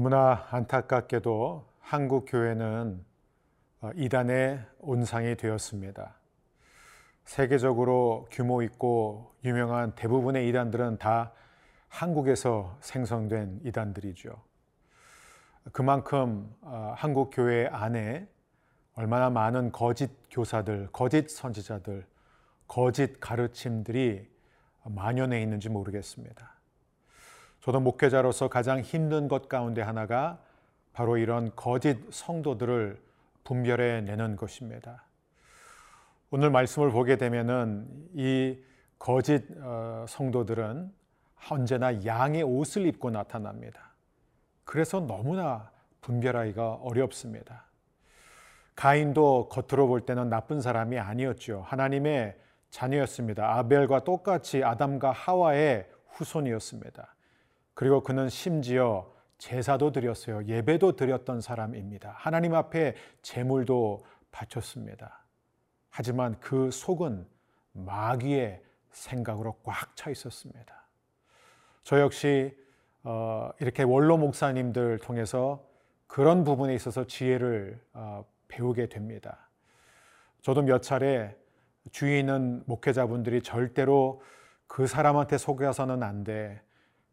너무나 안타깝게도 한국 교회는 어, 이단의 온상이 되었습니다. 세계적으로 규모 있고 유명한 대부분의 이단들은 다 한국에서 생성된 이단들이죠. 그만큼 어, 한국 교회 안에 얼마나 많은 거짓 교사들, 거짓 선지자들, 거짓 가르침들이 만연해 있는지 모르겠습니다. 저도 목회자로서 가장 힘든 것 가운데 하나가 바로 이런 거짓 성도들을 분별해 내는 것입니다. 오늘 말씀을 보게 되면은 이 거짓 어, 성도들은 언제나 양의 옷을 입고 나타납니다. 그래서 너무나 분별하기가 어렵습니다. 가인도 겉으로 볼 때는 나쁜 사람이 아니었죠. 하나님의 자녀였습니다. 아벨과 똑같이 아담과 하와의 후손이었습니다. 그리고 그는 심지어 제사도 드렸어요. 예배도 드렸던 사람입니다. 하나님 앞에 제물도 바쳤습니다. 하지만 그 속은 마귀의 생각으로 꽉 차 있었습니다. 저 역시 어, 이렇게 원로 목사님들 통해서 그런 부분에 있어서 지혜를 어, 배우게 됩니다. 저도 몇 차례 주위에 있는 목회자분들이 절대로 그 사람한테 속여서는 안 돼.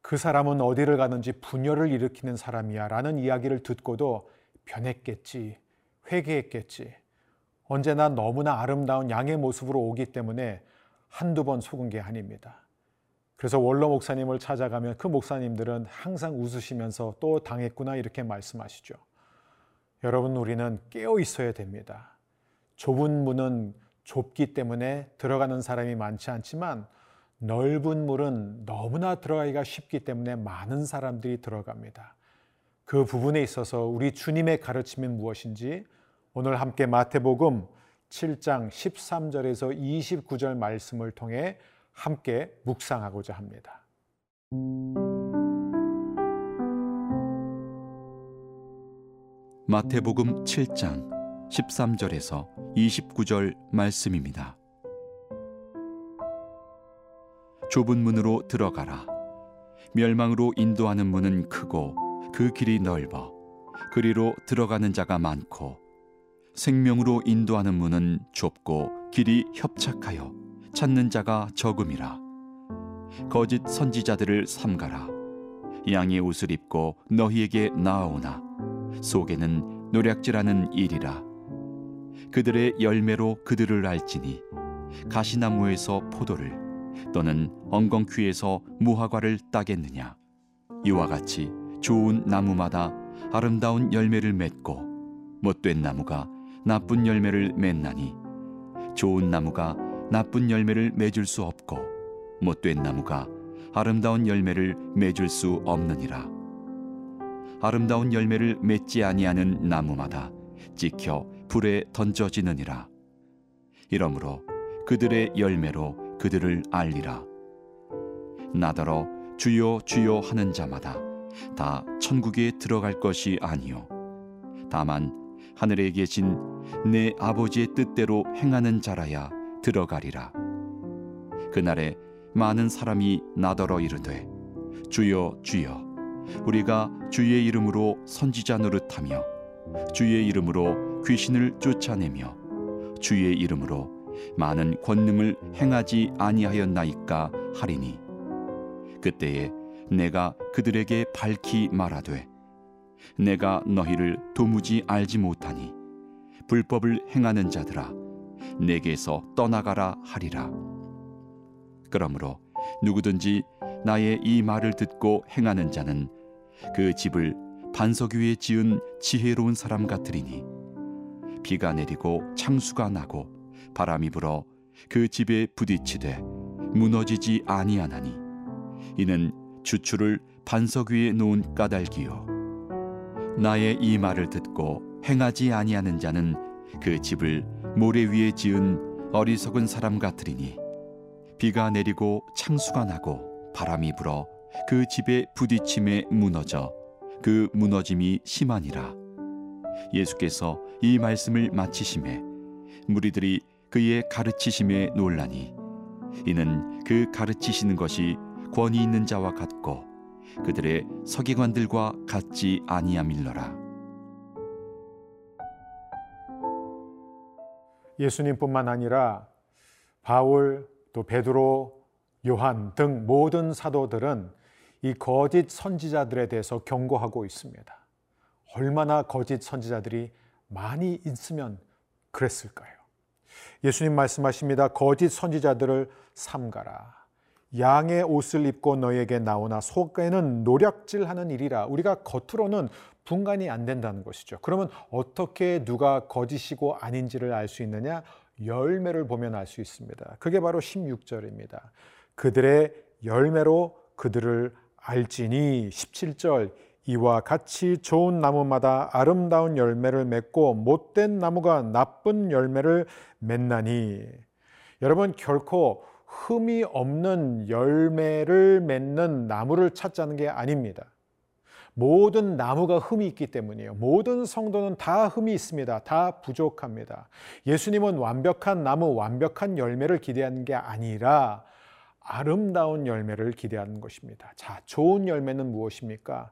그 사람은 어디를 가는지 분열을 일으키는 사람이야. 라는 이야기를 듣고도 변했겠지. 회개했겠지. 언제나 너무나 아름다운 양의 모습으로 오기 때문에 한두 번 속은 게 아닙니다. 그래서 원로 목사님을 찾아가면 그 목사님들은 항상 웃으시면서 또 당했구나 이렇게 말씀하시죠. 여러분, 우리는 깨어 있어야 됩니다. 좁은 문은 좁기 때문에 들어가는 사람이 많지 않지만 넓은 물은 너무나 들어가기가 쉽기 때문에 많은 사람들이 들어갑니다. 그 부분에 있어서 우리 주님의 가르침이 무엇인지 오늘 함께 마태복음 7장 13절에서 29절 말씀을 통해 함께 묵상하고자 합니다. 마태복음 7장 13절에서 29절 말씀입니다. 좁은 문으로 들어가라. 멸망으로 인도하는 문은 크고 그 길이 넓어 그리로 들어가는 자가 많고 생명으로 인도하는 문은 좁고 길이 협착하여 찾는 자가 적음이라. 거짓 선지자들을 삼가라. 양의 옷을 입고 너희에게 나아오나 속에는 노략질하는 일이라. 그들의 열매로 그들을 알지니 가시나무에서 포도를 또는 엉겅퀴에서 무화과를 따겠느냐 이와 같이 좋은 나무마다 아름다운 열매를 맺고 못된 나무가 나쁜 열매를 맺나니 좋은 나무가 나쁜 열매를 맺을 수 없고 못된 나무가 아름다운 열매를 맺을 수 없느니라 아름다운 열매를 맺지 아니하는 나무마다 찍혀 불에 던져지느니라. 이러므로 그들의 열매로 그들을 알리라. 나더러 주여 주여 하는 자마다 다 천국에 들어갈 것이 아니요 다만 하늘에 계신 내 아버지의 뜻대로 행하는 자라야 들어가리라. 그날에 많은 사람이 나더러 이르되 주여 주여 우리가 주의 이름으로 선지자 노릇하며 주의 이름으로 귀신을 쫓아내며 주의 이름으로 많은 권능을 행하지 아니하였나이까 하리니. 그때에 내가 그들에게 밝히 말하되 내가 너희를 도무지 알지 못하니 불법을 행하는 자들아 내게서 떠나가라 하리라. 그러므로 누구든지 나의 이 말을 듣고 행하는 자는 그 집을 반석 위에 지은 지혜로운 사람 같으리니 비가 내리고 창수가 나고 바람이 불어 그 집에 부딪히되 무너지지 아니하나니 이는 주추를 반석 위에 놓은 까닭이요 나의 이 말을 듣고 행하지 아니하는 자는 그 집을 모래 위에 지은 어리석은 사람 같으리니 비가 내리고 창수가 나고 바람이 불어 그 집에 부딪힘에 무너져 그 무너짐이 심하니라. 예수께서 이 말씀을 마치심에 무리들이 그의 가르치심에 놀라니 이는 그 가르치시는 것이 권위 있는 자와 같고 그들의 서기관들과 같지 아니함일러라. 예수님뿐만 아니라 바울 또 베드로 요한 등 모든 사도들은 이 거짓 선지자들에 대해서 경고하고 있습니다. 얼마나 거짓 선지자들이 많이 있으면 그랬을까요? 예수님 말씀하십니다. 거짓 선지자들을 삼가라. 양의 옷을 입고 너에게 나오나 속에는 노략질하는 일이라. 우리가 겉으로는 분간이 안 된다는 것이죠. 그러면 어떻게 누가 거짓이고 아닌지를 알 수 있느냐? 열매를 보면 알 수 있습니다. 그게 바로 16절입니다. 그들의 열매로 그들을 알지니 17절 이와 같이 좋은 나무마다 아름다운 열매를 맺고 못된 나무가 나쁜 열매를 맺나니 여러분 결코 흠이 없는 열매를 맺는 나무를 찾자는 게 아닙니다. 모든 나무가 흠이 있기 때문이에요. 모든 성도는 다 흠이 있습니다. 다 부족합니다. 예수님은 완벽한 나무, 완벽한 열매를 기대하는 게 아니라 아름다운 열매를 기대하는 것입니다. 자, 좋은 열매는 무엇입니까?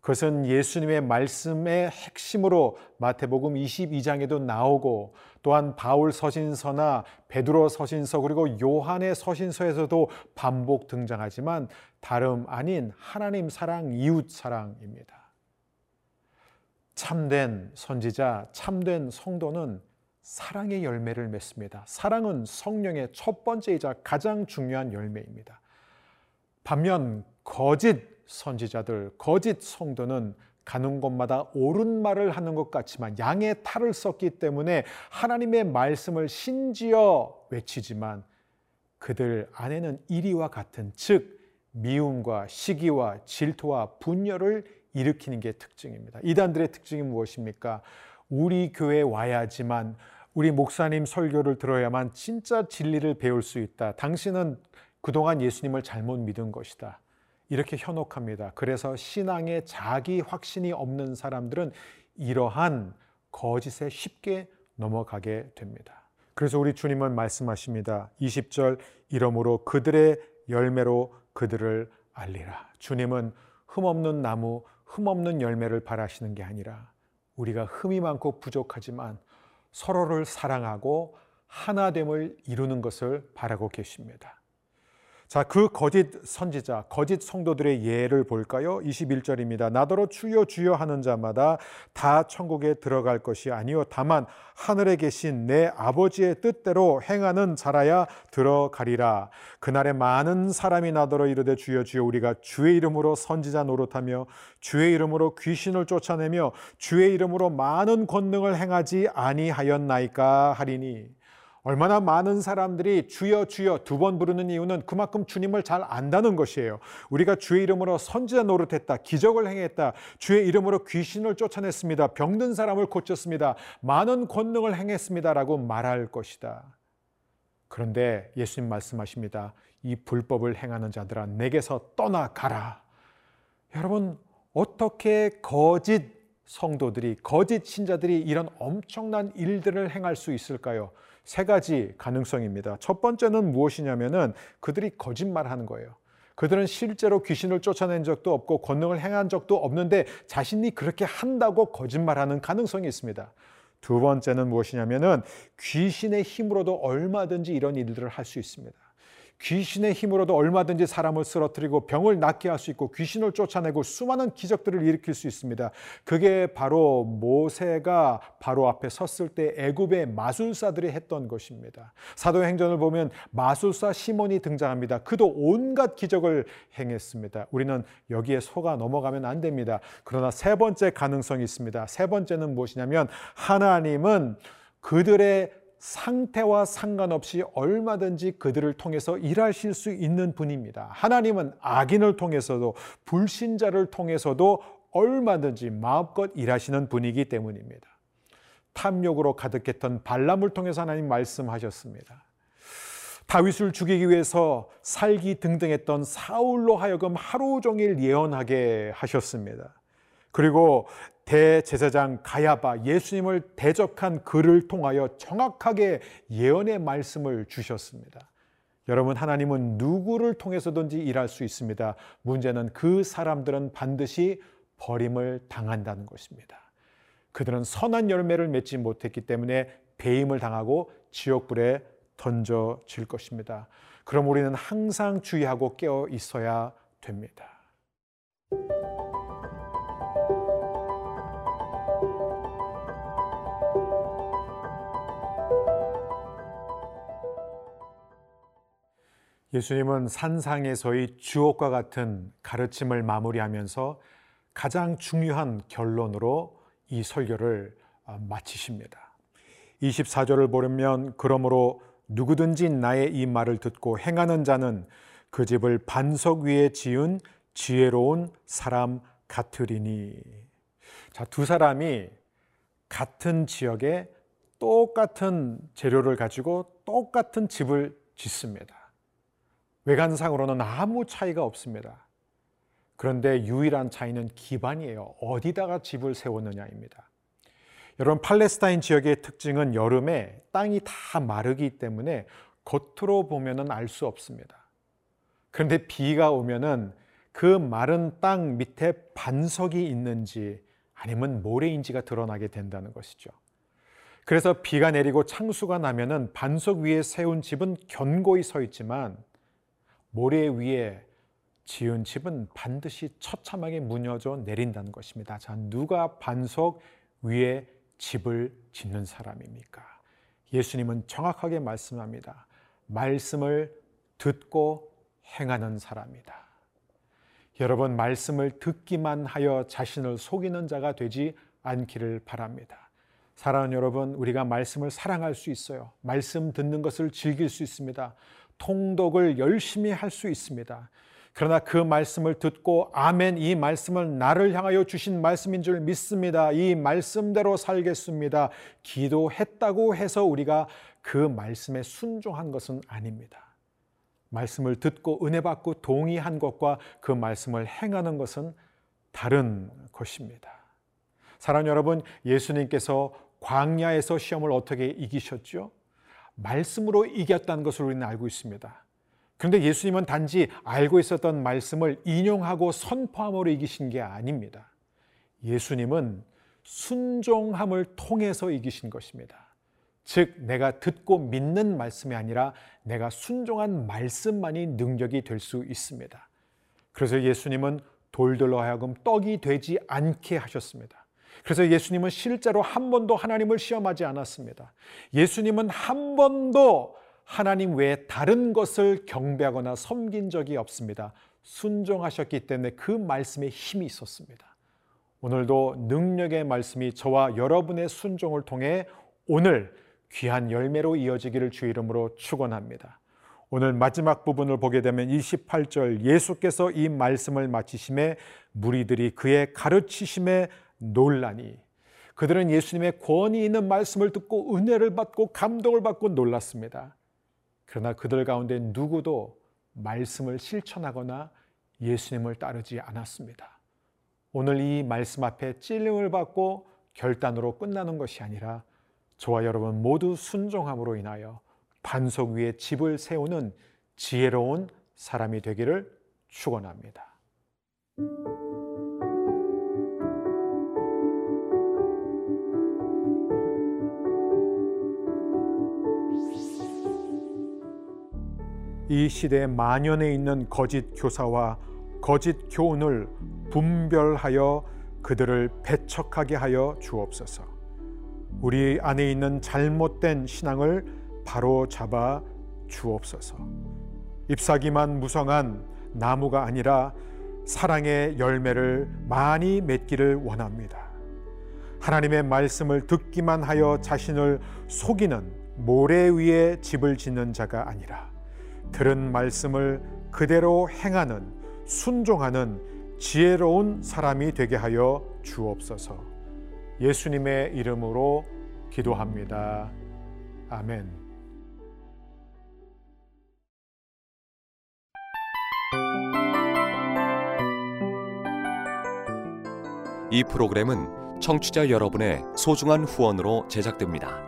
그것은 예수님의 말씀의 핵심으로 마태복음 22장에도 나오고 또한 바울 서신서나 베드로 서신서 그리고 요한의 서신서에서도 반복 등장하지만 다름 아닌 하나님 사랑, 이웃 사랑입니다. 참된 선지자, 참된 성도는 사랑의 열매를 맺습니다. 사랑은 성령의 첫 번째이자 가장 중요한 열매입니다. 반면 거짓 선지자들, 거짓 성도는 가는 곳마다 옳은 말을 하는 것 같지만 양의 탈을 썼기 때문에 하나님의 말씀을 신지어 외치지만 그들 안에는 이리와 같은 즉 미움과 시기와 질투와 분열을 일으키는 게 특징입니다. 이단들의 특징이 무엇입니까? 우리 교회에 와야지만 우리 목사님 설교를 들어야만 진짜 진리를 배울 수 있다. 당신은 그동안 예수님을 잘못 믿은 것이다. 이렇게 현혹합니다. 그래서 신앙에 자기 확신이 없는 사람들은 이러한 거짓에 쉽게 넘어가게 됩니다. 그래서 우리 주님은 말씀하십니다. 20절 이러므로 그들의 열매로 그들을 알리라. 주님은 흠없는 나무, 흠없는 열매를 바라시는 게 아니라 우리가 흠이 많고 부족하지만 서로를 사랑하고 하나됨을 이루는 것을 바라고 계십니다. 자, 그 거짓 선지자, 거짓 성도들의 예를 볼까요? 21절입니다. 나더러 주여 주여 하는 자마다 다 천국에 들어갈 것이 아니요 다만 하늘에 계신 내 아버지의 뜻대로 행하는 자라야 들어가리라. 그날에 많은 사람이 나더러 이르되 주여 주여 우리가 주의 이름으로 선지자 노릇하며 주의 이름으로 귀신을 쫓아내며 주의 이름으로 많은 권능을 행하지 아니하였나이까 하리니 얼마나 많은 사람들이 주여 주여 두 번 부르는 이유는 그만큼 주님을 잘 안다는 것이에요. 우리가 주의 이름으로 선지자 노릇했다. 기적을 행했다. 주의 이름으로 귀신을 쫓아냈습니다. 병든 사람을 고쳤습니다. 많은 권능을 행했습니다라고 말할 것이다. 그런데 예수님 말씀하십니다. 이 불법을 행하는 자들아 내게서 떠나가라. 여러분 어떻게 거짓 성도들이 거짓 신자들이 이런 엄청난 일들을 행할 수 있을까요? 세 가지 가능성입니다. 첫 번째는 무엇이냐면은 그들이 거짓말하는 거예요. 그들은 실제로 귀신을 쫓아낸 적도 없고 권능을 행한 적도 없는데 자신이 그렇게 한다고 거짓말하는 가능성이 있습니다. 두 번째는 무엇이냐면은 귀신의 힘으로도 얼마든지 이런 일들을 할 수 있습니다. 귀신의 힘으로도 얼마든지 사람을 쓰러뜨리고 병을 낫게 할 수 있고 귀신을 쫓아내고 수많은 기적들을 일으킬 수 있습니다. 그게 바로 모세가 바로 앞에 섰을 때 애굽의 마술사들이 했던 것입니다. 사도행전을 보면 마술사 시몬이 등장합니다. 그도 온갖 기적을 행했습니다. 우리는 여기에 속아 넘어가면 안 됩니다. 그러나 세 번째 가능성이 있습니다. 세 번째는 무엇이냐면 하나님은 그들의 상태와 상관없이 얼마든지 그들을 통해서 일하실 수 있는 분입니다. 하나님은 악인을 통해서도 불신자를 통해서도 얼마든지 마음껏 일하시는 분이기 때문입니다. 탐욕으로 가득했던 발람을 통해서 하나님 말씀하셨습니다. 다윗을 죽이기 위해서 살기 등등했던 사울로 하여금 하루 종일 예언하게 하셨습니다. 그리고 대제사장 가야바 예수님을 대적한 그를 통하여 정확하게 예언의 말씀을 주셨습니다. 여러분, 하나님은 누구를 통해서든지 일할 수 있습니다. 문제는 그 사람들은 반드시 버림을 당한다는 것입니다. 그들은 선한 열매를 맺지 못했기 때문에 배임을 당하고 지옥불에 던져질 것입니다. 그럼 우리는 항상 주의하고 깨어 있어야 됩니다. 예수님은 산상에서의 주옥과 같은 가르침을 마무리하면서 가장 중요한 결론으로 이 설교를 아, 마치십니다. 24절을 보면 그러므로 누구든지 나의 이 말을 듣고 행하는 자는 그 집을 반석 위에 지은 지혜로운 사람 같으리니. 자, 두 사람이 같은 지역에 똑같은 재료를 가지고 똑같은 집을 짓습니다. 외관상으로는 아무 차이가 없습니다. 그런데 유일한 차이는 기반이에요. 어디다가 집을 세웠느냐입니다. 여러분, 팔레스타인 지역의 특징은 여름에 땅이 다 마르기 때문에 겉으로 보면은 알 수 없습니다. 그런데 비가 오면은 그 마른 땅 밑에 반석이 있는지 아니면 모래인지가 드러나게 된다는 것이죠. 그래서 비가 내리고 창수가 나면은 반석 위에 세운 집은 견고히 서 있지만 모래 위에 지은 집은 반드시 처참하게 무너져 내린다는 것입니다. 자, 누가 반석 위에 집을 짓는 사람입니까? 예수님은 정확하게 말씀합니다. 말씀을 듣고 행하는 사람이다. 여러분, 말씀을 듣기만 하여 자신을 속이는 자가 되지 않기를 바랍니다. 사랑하는 여러분, 우리가 말씀을 사랑할 수 있어요. 말씀 듣는 것을 즐길 수 있습니다. 통독을 열심히 할 수 있습니다. 그러나 그 말씀을 듣고 아멘 이 말씀을 나를 향하여 주신 말씀인 줄 믿습니다. 이 말씀대로 살겠습니다. 기도했다고 해서 우리가 그 말씀에 순종한 것은 아닙니다. 말씀을 듣고 은혜 받고 동의한 것과 그 말씀을 행하는 것은 다른 것입니다. 사랑 여러분, 예수님께서 광야에서 시험을 어떻게 이기셨죠? 말씀으로 이겼다는 것을 우리는 알고 있습니다. 그런데 예수님은 단지 알고 있었던 말씀을 인용하고 선포함으로 이기신 게 아닙니다. 예수님은 순종함을 통해서 이기신 것입니다. 즉, 내가 듣고 믿는 말씀이 아니라 내가 순종한 말씀만이 능력이 될 수 있습니다. 그래서 예수님은 돌들로 하여금 떡이 되지 않게 하셨습니다. 그래서 예수님은 실제로 한 번도 하나님을 시험하지 않았습니다. 예수님은 한 번도 하나님 외에 다른 것을 경배하거나 섬긴 적이 없습니다. 순종하셨기 때문에 그 말씀에 힘이 있었습니다. 오늘도 능력의 말씀이 저와 여러분의 순종을 통해 오늘 귀한 열매로 이어지기를 주 이름으로 축원합니다. 오늘 마지막 부분을 보게 되면 28절 예수께서 이 말씀을 마치심에 무리들이 그의 가르치심에 놀라니 그들은 예수님의 권위 있는 말씀을 듣고 은혜를 받고 감동을 받고 놀랐습니다. 그러나 그들 가운데 누구도 말씀을 실천하거나 예수님을 따르지 않았습니다. 오늘 이 말씀 앞에 찔림을 받고 결단으로 끝나는 것이 아니라 저와 여러분 모두 순종함으로 인하여 반석 위에 집을 세우는 지혜로운 사람이 되기를 축원합니다. 이 시대에 만연해 있는 거짓 교사와 거짓 교훈을 분별하여 그들을 배척하게 하여 주옵소서. 우리 안에 있는 잘못된 신앙을 바로 잡아 주옵소서. 잎사귀만 무성한 나무가 아니라 사랑의 열매를 많이 맺기를 원합니다. 하나님의 말씀을 듣기만 하여 자신을 속이는 모래 위에 집을 짓는 자가 아니라 들은 말씀을 그대로 행하는 순종하는 지혜로운 사람이 되게 하여 주옵소서. 예수님의 이름으로 기도합니다. 아멘. 이 프로그램은 청취자 여러분의 소중한 후원으로 제작됩니다.